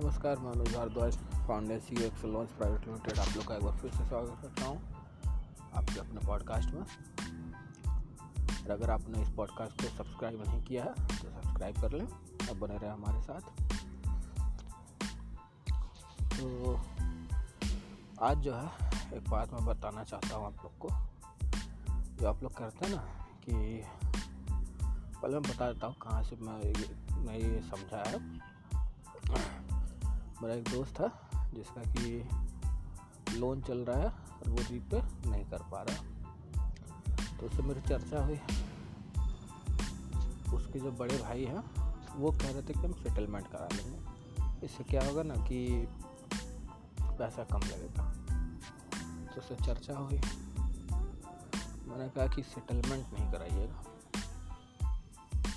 नमस्कार, मैं Anuj Bharadwaj founder C X launch private limited आप लोग का एक बार फिर से स्वागत करता हूँ आपके अपने पॉडकास्ट में। और अगर आपने इस पॉडकास्ट को सब्सक्राइब नहीं किया है तो सब्सक्राइब कर लें और बने रहें हमारे साथ। तो आज जो है, एक बात मैं बताना चाहता हूँ आप लोग को। जो आप लोग करते हैं ना, कि पहले मैं बता देता हूँ कहाँ से मैं मैं ये समझा है मेरा एक दोस्त था, जिसका कि लोन चल रहा है और वो रीपे नहीं कर पा रहा। तो उससे मेरी चर्चा हुई। उसके जो बड़े भाई हैं, वो कह रहे थे कि हम सेटलमेंट करा लेंगे। इससे क्या होगा ना कि पैसा कम लगेगा। तो उससे चर्चा हुई। मैंने कहा कि सेटलमेंट नहीं कराइएगा।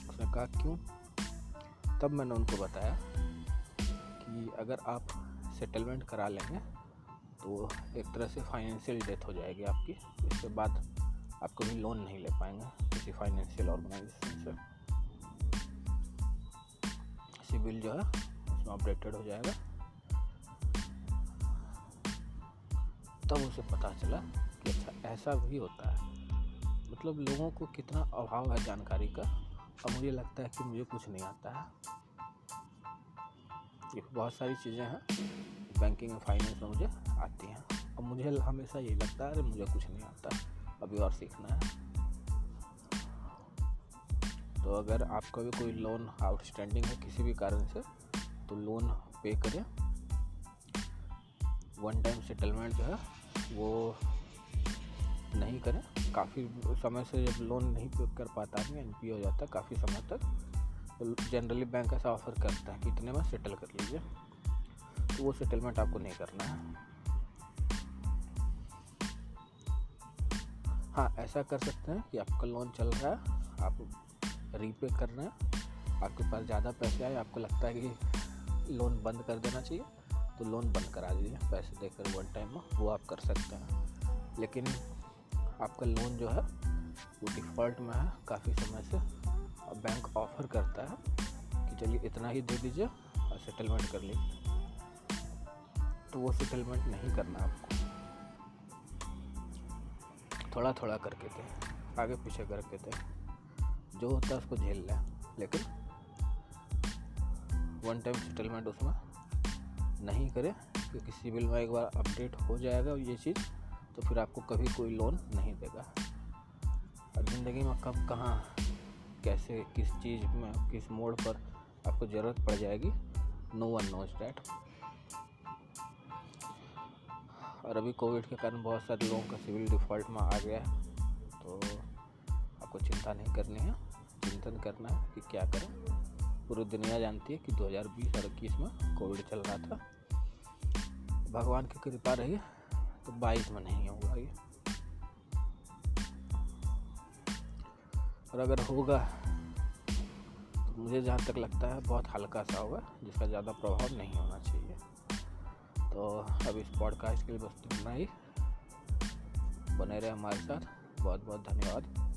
उसने कहा, क्यों? तब मैंने उनको बताया कि अगर आप सेटलमेंट करा लेंगे तो एक तरह से फाइनेंशियल डेथ हो जाएगी आपकी। इसके बाद आप कभी लोन नहीं ले पाएँगे किसी फाइनेंशियल ऑर्गेनाइजेशन से। सिविल जो है उसमें अपडेटेड हो जाएगा। तब उसे पता चला कि अच्छा ऐसा भी होता है। मतलब लोगों को कितना अभाव है जानकारी का। और मुझे लगता है कि मुझे कुछ नहीं आता है। ये बहुत सारी चीज़ें हैं। बैंकिंग और फाइनेंस में मुझे आती हैं। और मुझे हमेशा यही लगता है, अरे मुझे कुछ नहीं आता। अभी और सीखना है। तो अगर आपका भी कोई लोन आउटस्टैंडिंग है किसी भी कारण से तो लोन पे करें। वन टाइम सेटलमेंट जो है, वो नहीं करें। काफ़ी समय से जब लोन नहीं पे कर पाता आदमी एन हो जाता है काफ़ी समय तक। जनरली बैंक ऐसा ऑफ़र करता है कि इतने में सेटल कर लीजिए। तो वो सेटलमेंट आपको नहीं करना है। हाँ ऐसा कर सकते हैं कि आपका लोन चल रहा है, आप रीपे कर रहे हैं, आपके पास ज़्यादा पैसे आए, आपको लगता है कि लोन बंद कर देना चाहिए तो लोन बंद करा दीजिए। पैसे देकर वन टाइम में वो आप कर सकते हैं। लेकिन आपका लोन जो है, वो डिफ़ॉल्ट में है, काफ़ी समय से बैंक ऑफ़र करता है कि चलिए इतना ही दे दीजिए और सेटलमेंट कर लीजिए। तो वो सेटलमेंट नहीं करना आपको। थोड़ा थोड़ा करके थे आगे पीछे करके थे। जो होता है उसको झेल लें। लेकिन वन टाइम सेटलमेंट उसमें नहीं करें क्योंकि सिविल में एक बार अपडेट हो जाएगा ये चीज़ तो फिर आपको कभी कोई लोन नहीं देगा। और ज़िंदगी में कब कहाँ कैसे, किस चीज़ में, किस मोड़ पर आपको ज़रूरत पड़ जाएगी, नो वन नोज़ डैट और अभी कोविड के कारण बहुत सारे लोगों का सिविल डिफ़ॉल्ट में आ गया है तो आपको चिंता नहीं करनी है। चिंतन करना है कि क्या करें। पूरी दुनिया जानती है कि 2020 और इक्कीस में कोविड चल रहा था। भगवान की कृपा रही तो बाईस में नहीं होगा ये। और अगर होगा तो मुझे जहाँ तक लगता है बहुत हल्का सा होगा, जिसका ज़्यादा प्रभाव नहीं होना चाहिए। तो अब इस पॉडकास्ट के लिए बस इतना ही। बने रहे हमारे साथ। बहुत बहुत धन्यवाद।